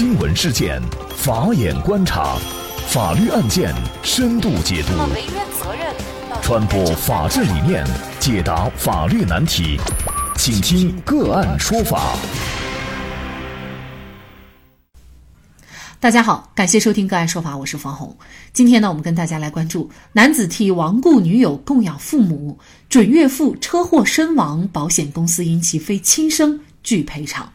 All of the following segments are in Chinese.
新闻事件，法眼观察，法律案件深度解读，传播法治理念，解答法律难题，请听个案说法。大家好，感谢收听个案说法，我是方红。今天呢，我们跟大家来关注：男子替亡故女友供养父母，准岳父车祸身亡，保险公司因其非亲生拒赔偿。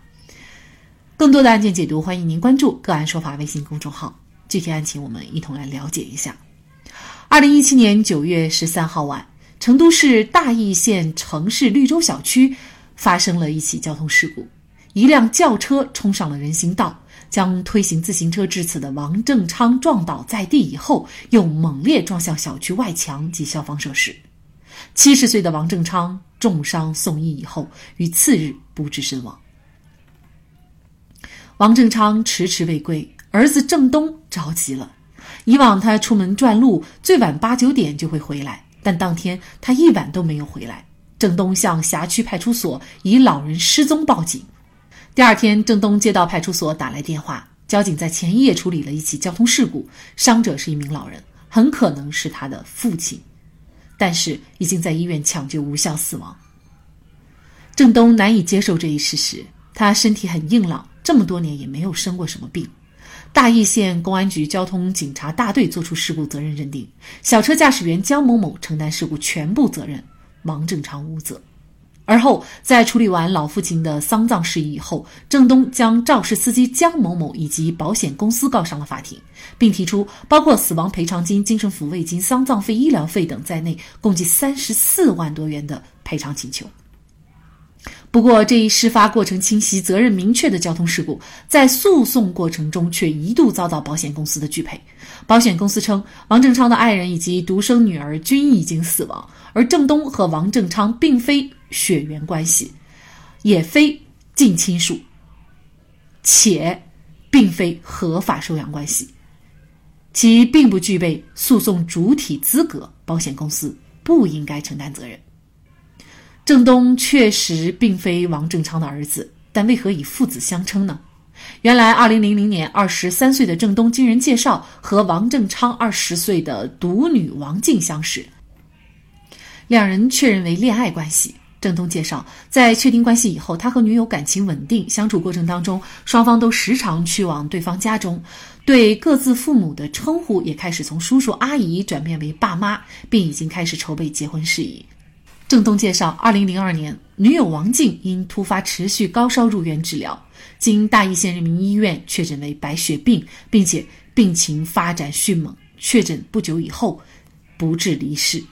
更多的案件解读，欢迎您关注“个案说法”微信公众号。具体案情，我们一同来了解一下。二零一七年九月十三号晚，成都市大邑县城市绿洲小区发生了一起交通事故，一辆轿车冲上了人行道。将推行自行车至此的王正昌撞倒在地以后，又猛烈撞向小区外墙及消防设施。七十岁的王正昌重伤送医以后，于次日不治身亡。王正昌迟迟未归，儿子郑东着急了。以往他出门转路，最晚八九点就会回来，但当天他一晚都没有回来。郑东向辖区派出所以老人失踪报警。第二天，郑东接到派出所打来电话，交警在前一夜处理了一起交通事故，伤者是一名老人，很可能是他的父亲，但是已经在医院抢救无效死亡。郑东难以接受这一事实，他身体很硬朗，这么多年也没有生过什么病。大邑县公安局交通警察大队作出事故责任认定，小车驾驶员江某某承担事故全部责任，王正昌无责。而后，在处理完老父亲的丧葬事宜以后，郑东将肇事司机江某某以及保险公司告上了法庭，并提出包括死亡赔偿金、精神抚慰金、丧葬费、医疗费等在内，共计三十四万多元的赔偿请求。不过，这一事发过程清晰、责任明确的交通事故，在诉讼过程中却一度遭到保险公司的拒赔。保险公司称，王正昌的爱人以及独生女儿均已经死亡，而郑东和王正昌并非。血缘关系，也非近亲属，且并非合法收养关系，其并不具备诉讼主体资格，保险公司不应该承担责任。郑东确实并非王正昌的儿子，但为何以父子相称呢？原来，二零零零年，二十三岁的郑东经人介绍和王正昌二十岁的独女王静相识，两人确认为恋爱关系。郑东介绍，在确定关系以后，他和女友感情稳定，相处过程当中，双方都时常去往对方家中，对各自父母的称呼也开始从叔叔阿姨转变为爸妈，并已经开始筹备结婚事宜。郑东介绍，二零零二年，女友王静因突发持续高烧入院治疗，经大邑县人民医院确诊为白血病，并且病情发展迅猛，确诊不久以后不治离世。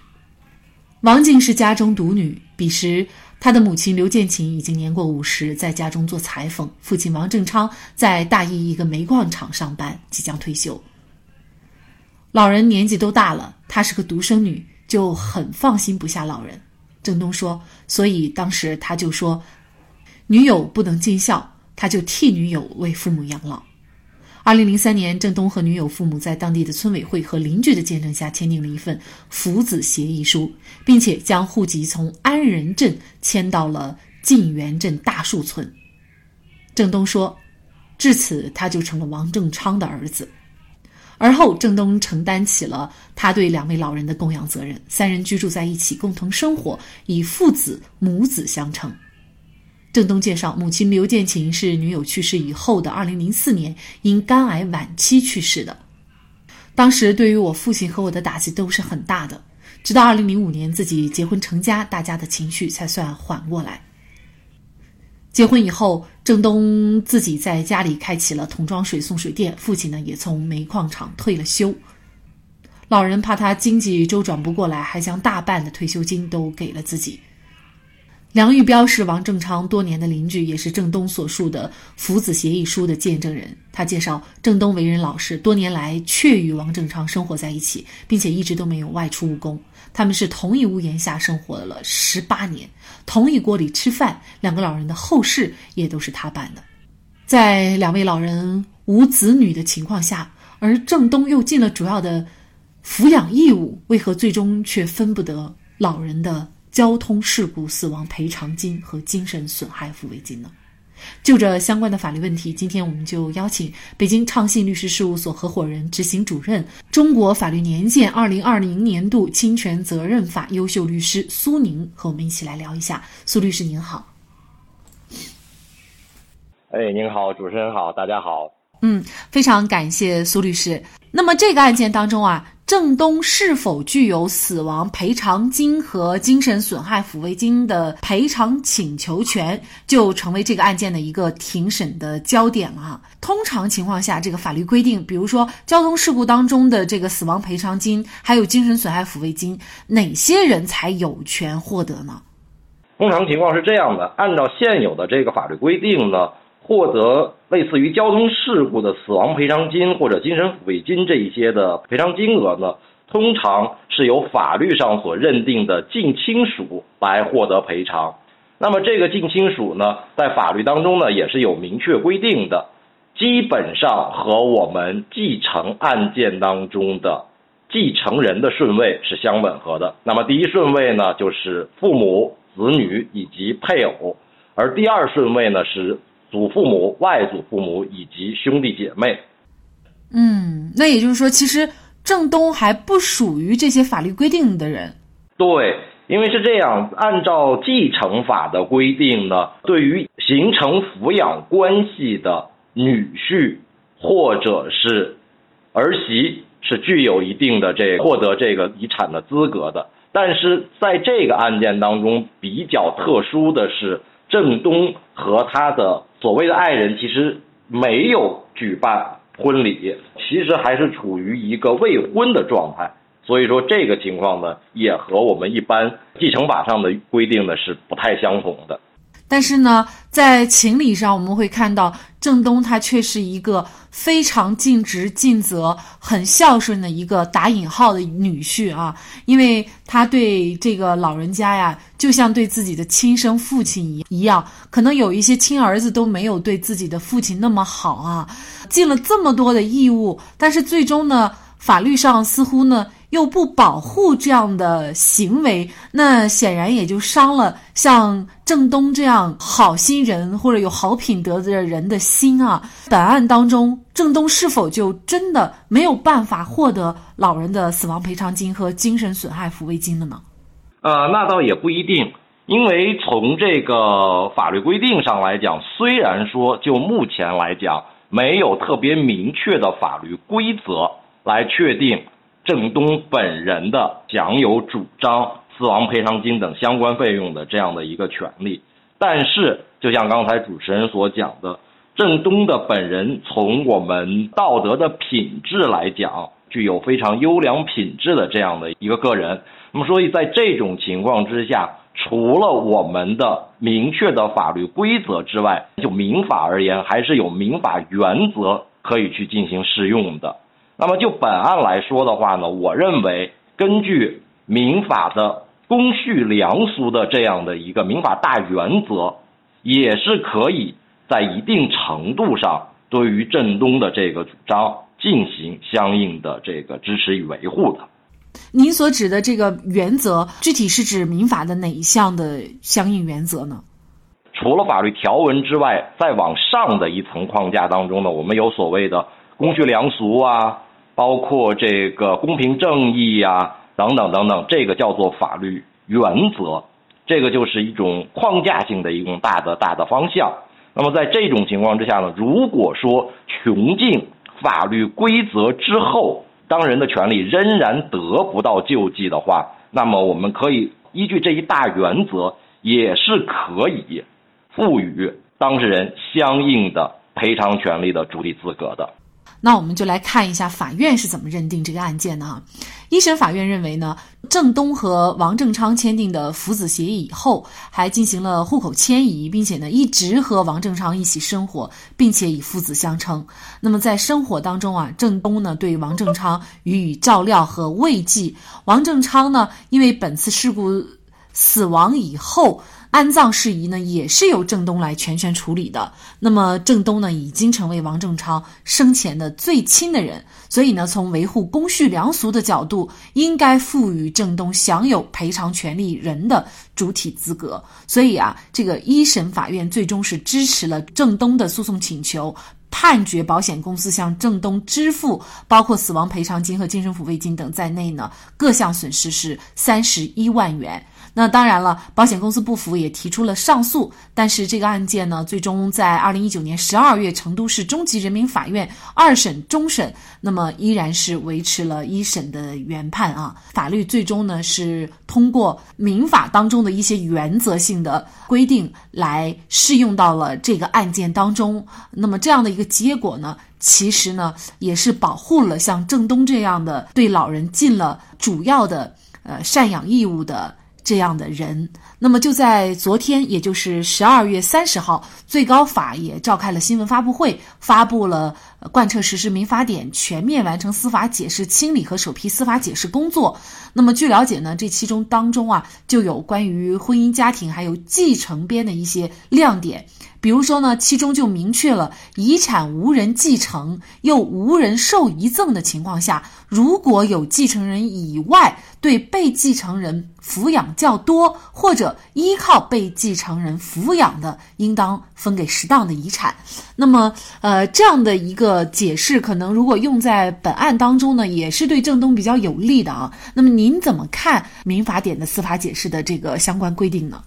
王静是家中独女，彼时她的母亲刘建琴已经年过五十，在家中做裁缝；父亲王正昌在大邑一个煤矿厂上班，即将退休。老人年纪都大了，她是个独生女，就很放心不下老人。郑东说，所以当时他就说，女友不能尽孝，他就替女友为父母养老。二零零三年，郑东和女友父母在当地的村委会和邻居的见证下签订了一份父子协议书，并且将户籍从安仁镇迁到了晋源镇大树村。郑东说：“至此，他就成了王正昌的儿子。”而后，郑东承担起了他对两位老人的供养责任，三人居住在一起，共同生活，以父子母子相称。郑东介绍，母亲刘建琴是女友去世以后的二零零四年因肝癌晚期去世的。当时对于我父亲和我的打击都是很大的，直到二零零五年自己结婚成家，大家的情绪才算缓过来。结婚以后，郑东自己在家里开启了桶装水送水店，父亲呢也从煤矿厂退了休。老人怕他经济周转不过来，还将大半的退休金都给了自己。梁玉彪是王正昌多年的邻居，也是郑东所述的父子协议书的见证人。他介绍，郑东为人老实，多年来确与王正昌生活在一起，并且一直都没有外出务工。他们是同一屋檐下生活了十八年，同一锅里吃饭。两个老人的后事也都是他办的。在两位老人无子女的情况下，而郑东又尽了主要的抚养义务，为何最终却分不得老人的？交通事故死亡赔偿金和精神损害抚慰金呢？就这相关的法律问题，今天我们就邀请北京畅信律师事务所合伙人、执行主任、中国法律年鉴二零二零年度侵权责任法优秀律师苏宁和我们一起来聊一下。苏律师您好。哎，您好，主持人好，大家好。嗯，非常感谢苏律师。那么这个案件当中啊。郑东是否具有死亡赔偿金和精神损害抚慰金的赔偿请求权，就成为这个案件的一个庭审的焦点了。通常情况下，这个法律规定，比如说交通事故当中的这个死亡赔偿金，还有精神损害抚慰金，哪些人才有权获得呢？通常情况是这样的，按照现有的这个法律规定呢。获得类似于交通事故的死亡赔偿金或者精神抚慰金这一些的赔偿金额呢，通常是由法律上所认定的近亲属来获得赔偿。那么这个近亲属呢，在法律当中呢也是有明确规定的，基本上和我们继承案件当中的继承人的顺位是相吻合的。那么第一顺位呢就是父母、子女以及配偶，而第二顺位呢是。祖父母、外祖父母以及兄弟姐妹。嗯，那也就是说，其实郑东还不属于这些法律规定的人。对，因为是这样，按照继承法的规定呢，对于形成抚养关系的女婿或者是儿媳，是具有一定的这个获得这个遗产的资格的。但是在这个案件当中，比较特殊的是。郑东和他的所谓的爱人其实没有举办婚礼，其实还是处于一个未婚的状态，所以说这个情况呢，也和我们一般继承法上的规定呢是不太相同的。但是呢，在情理上，我们会看到郑东他却是一个非常尽职尽责、很孝顺的一个打引号的女婿啊，因为他对这个老人家呀，就像对自己的亲生父亲一一样，可能有一些亲儿子都没有对自己的父亲那么好啊，尽了这么多的义务，但是最终呢，法律上似乎呢。又不保护这样的行为，那显然也就伤了像郑东这样好心人或者有好品德的人的心啊。本案当中，郑东是否就真的没有办法获得老人的死亡赔偿金和精神损害抚慰金了呢？呃，那倒也不一定，因为从这个法律规定上来讲，虽然说就目前来讲没有特别明确的法律规则来确定。郑东本人的享有主张死亡赔偿金等相关费用的这样的一个权利，但是就像刚才主持人所讲的，郑东的本人从我们道德的品质来讲，具有非常优良品质的这样的一个个人。那么，所以在这种情况之下，除了我们的明确的法律规则之外，就民法而言，还是有民法原则可以去进行适用的。那么就本案来说的话呢，我认为根据民法的公序良俗的这样的一个民法大原则，也是可以在一定程度上对于振东的这个主张进行相应的这个支持与维护的。您所指的这个原则，具体是指民法的哪一项的相应原则呢？除了法律条文之外，再往上的一层框架当中呢，我们有所谓的公序良俗啊。包括这个公平正义呀，等等等等，这个叫做法律原则，这个就是一种框架性的一种大的大的方向。那么在这种情况之下呢，如果说穷尽法律规则之后，当人的权利仍然得不到救济的话，那么我们可以依据这一大原则，也是可以赋予当事人相应的赔偿权利的主体资格的。那我们就来看一下法院是怎么认定这个案件的哈。一审法院认为呢，郑东和王正昌签订的父子协议以后，还进行了户口迁移，并且呢一直和王正昌一起生活，并且以父子相称。那么在生活当中啊，郑东呢对王正昌予以照料和慰藉。王正昌呢因为本次事故死亡以后。安葬事宜呢，也是由郑东来全权处理的。那么郑东呢，已经成为王正超生前的最亲的人，所以呢，从维护公序良俗的角度，应该赋予郑东享有赔偿权利人的主体资格。所以啊，这个一审法院最终是支持了郑东的诉讼请求。判决保险公司向郑东支付包括死亡赔偿金和精神抚慰金等在内呢各项损失是三十一万元。那当然了，保险公司不服，也提出了上诉。但是这个案件呢，最终在二零一九年十二月，成都市中级人民法院二审终审，那么依然是维持了一审的原判啊。法律最终呢，是通过民法当中的一些原则性的规定来适用到了这个案件当中。那么这样的一个结果呢，其实呢，也是保护了像郑东这样的对老人尽了主要的呃赡养义务的。这样的人，那么就在昨天，也就是十二月三十号，最高法也召开了新闻发布会，发布了贯彻实施民法典、全面完成司法解释清理和首批司法解释工作。那么据了解呢，这其中当中啊，就有关于婚姻家庭还有继承编的一些亮点。比如说呢，其中就明确了，遗产无人继承又无人受遗赠的情况下，如果有继承人以外对被继承人抚养较多，或者依靠被继承人抚养的，应当分给适当的遗产。那么，呃，这样的一个呃解释，可能如果用在本案当中呢，也是对郑东比较有利的啊。那么，您怎么看民法典的司法解释的这个相关规定呢？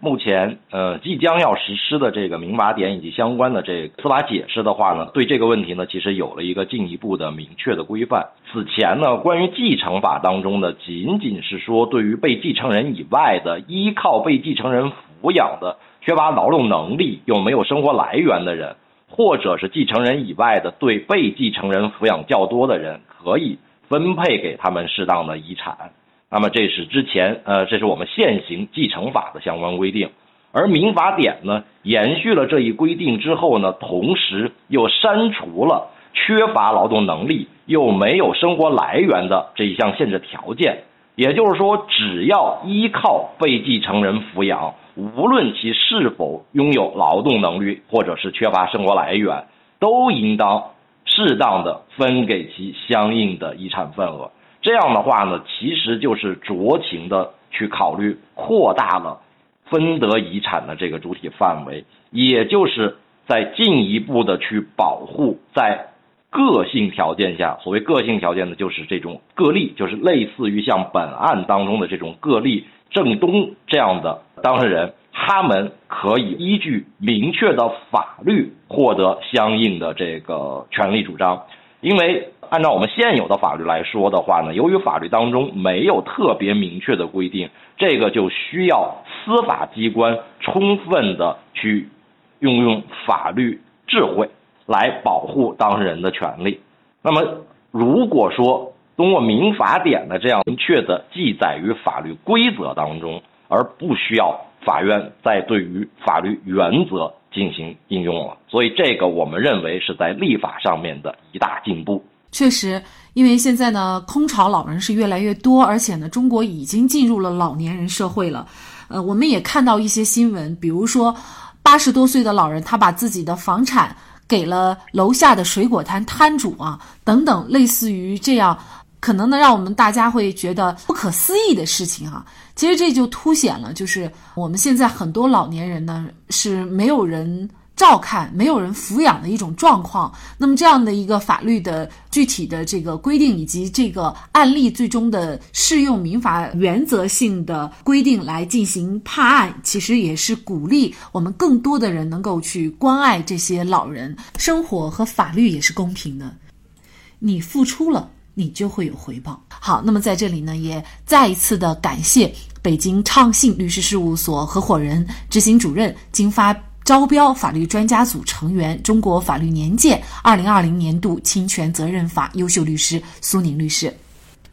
目前，呃，即将要实施的这个民法典以及相关的这个司法解释的话呢，对这个问题呢，其实有了一个进一步的明确的规范。此前呢，关于继承法当中呢，仅仅是说对于被继承人以外的依靠被继承人抚养的、缺乏劳动能力又没有生活来源的人，或者是继承人以外的对被继承人抚养较多的人，可以分配给他们适当的遗产。那么这是之前，呃，这是我们现行继承法的相关规定，而民法典呢，延续了这一规定之后呢，同时又删除了缺乏劳动能力又没有生活来源的这一项限制条件。也就是说，只要依靠被继承人抚养，无论其是否拥有劳动能力或者是缺乏生活来源，都应当适当的分给其相应的遗产份额。这样的话呢，其实就是酌情的去考虑扩大了分得遗产的这个主体范围，也就是在进一步的去保护在个性条件下，所谓个性条件呢，就是这种个例，就是类似于像本案当中的这种个例，郑东这样的当事人，他们可以依据明确的法律获得相应的这个权利主张，因为。按照我们现有的法律来说的话呢，由于法律当中没有特别明确的规定，这个就需要司法机关充分的去运用法律智慧来保护当事人的权利。那么，如果说通过民法典的这样明确的记载于法律规则当中，而不需要法院再对于法律原则进行应用了，所以这个我们认为是在立法上面的一大进步。确实，因为现在呢，空巢老人是越来越多，而且呢，中国已经进入了老年人社会了。呃，我们也看到一些新闻，比如说八十多岁的老人，他把自己的房产给了楼下的水果摊摊主啊，等等，类似于这样，可能呢，让我们大家会觉得不可思议的事情啊。其实这就凸显了，就是我们现在很多老年人呢是没有人。照看没有人抚养的一种状况，那么这样的一个法律的具体的这个规定以及这个案例最终的适用民法原则性的规定来进行判案，其实也是鼓励我们更多的人能够去关爱这些老人，生活和法律也是公平的，你付出了，你就会有回报。好，那么在这里呢，也再一次的感谢北京畅信律师事务所合伙人、执行主任金发。招标法律专家组成员，中国法律年鉴二零二零年度侵权责任法优秀律师苏宁律师。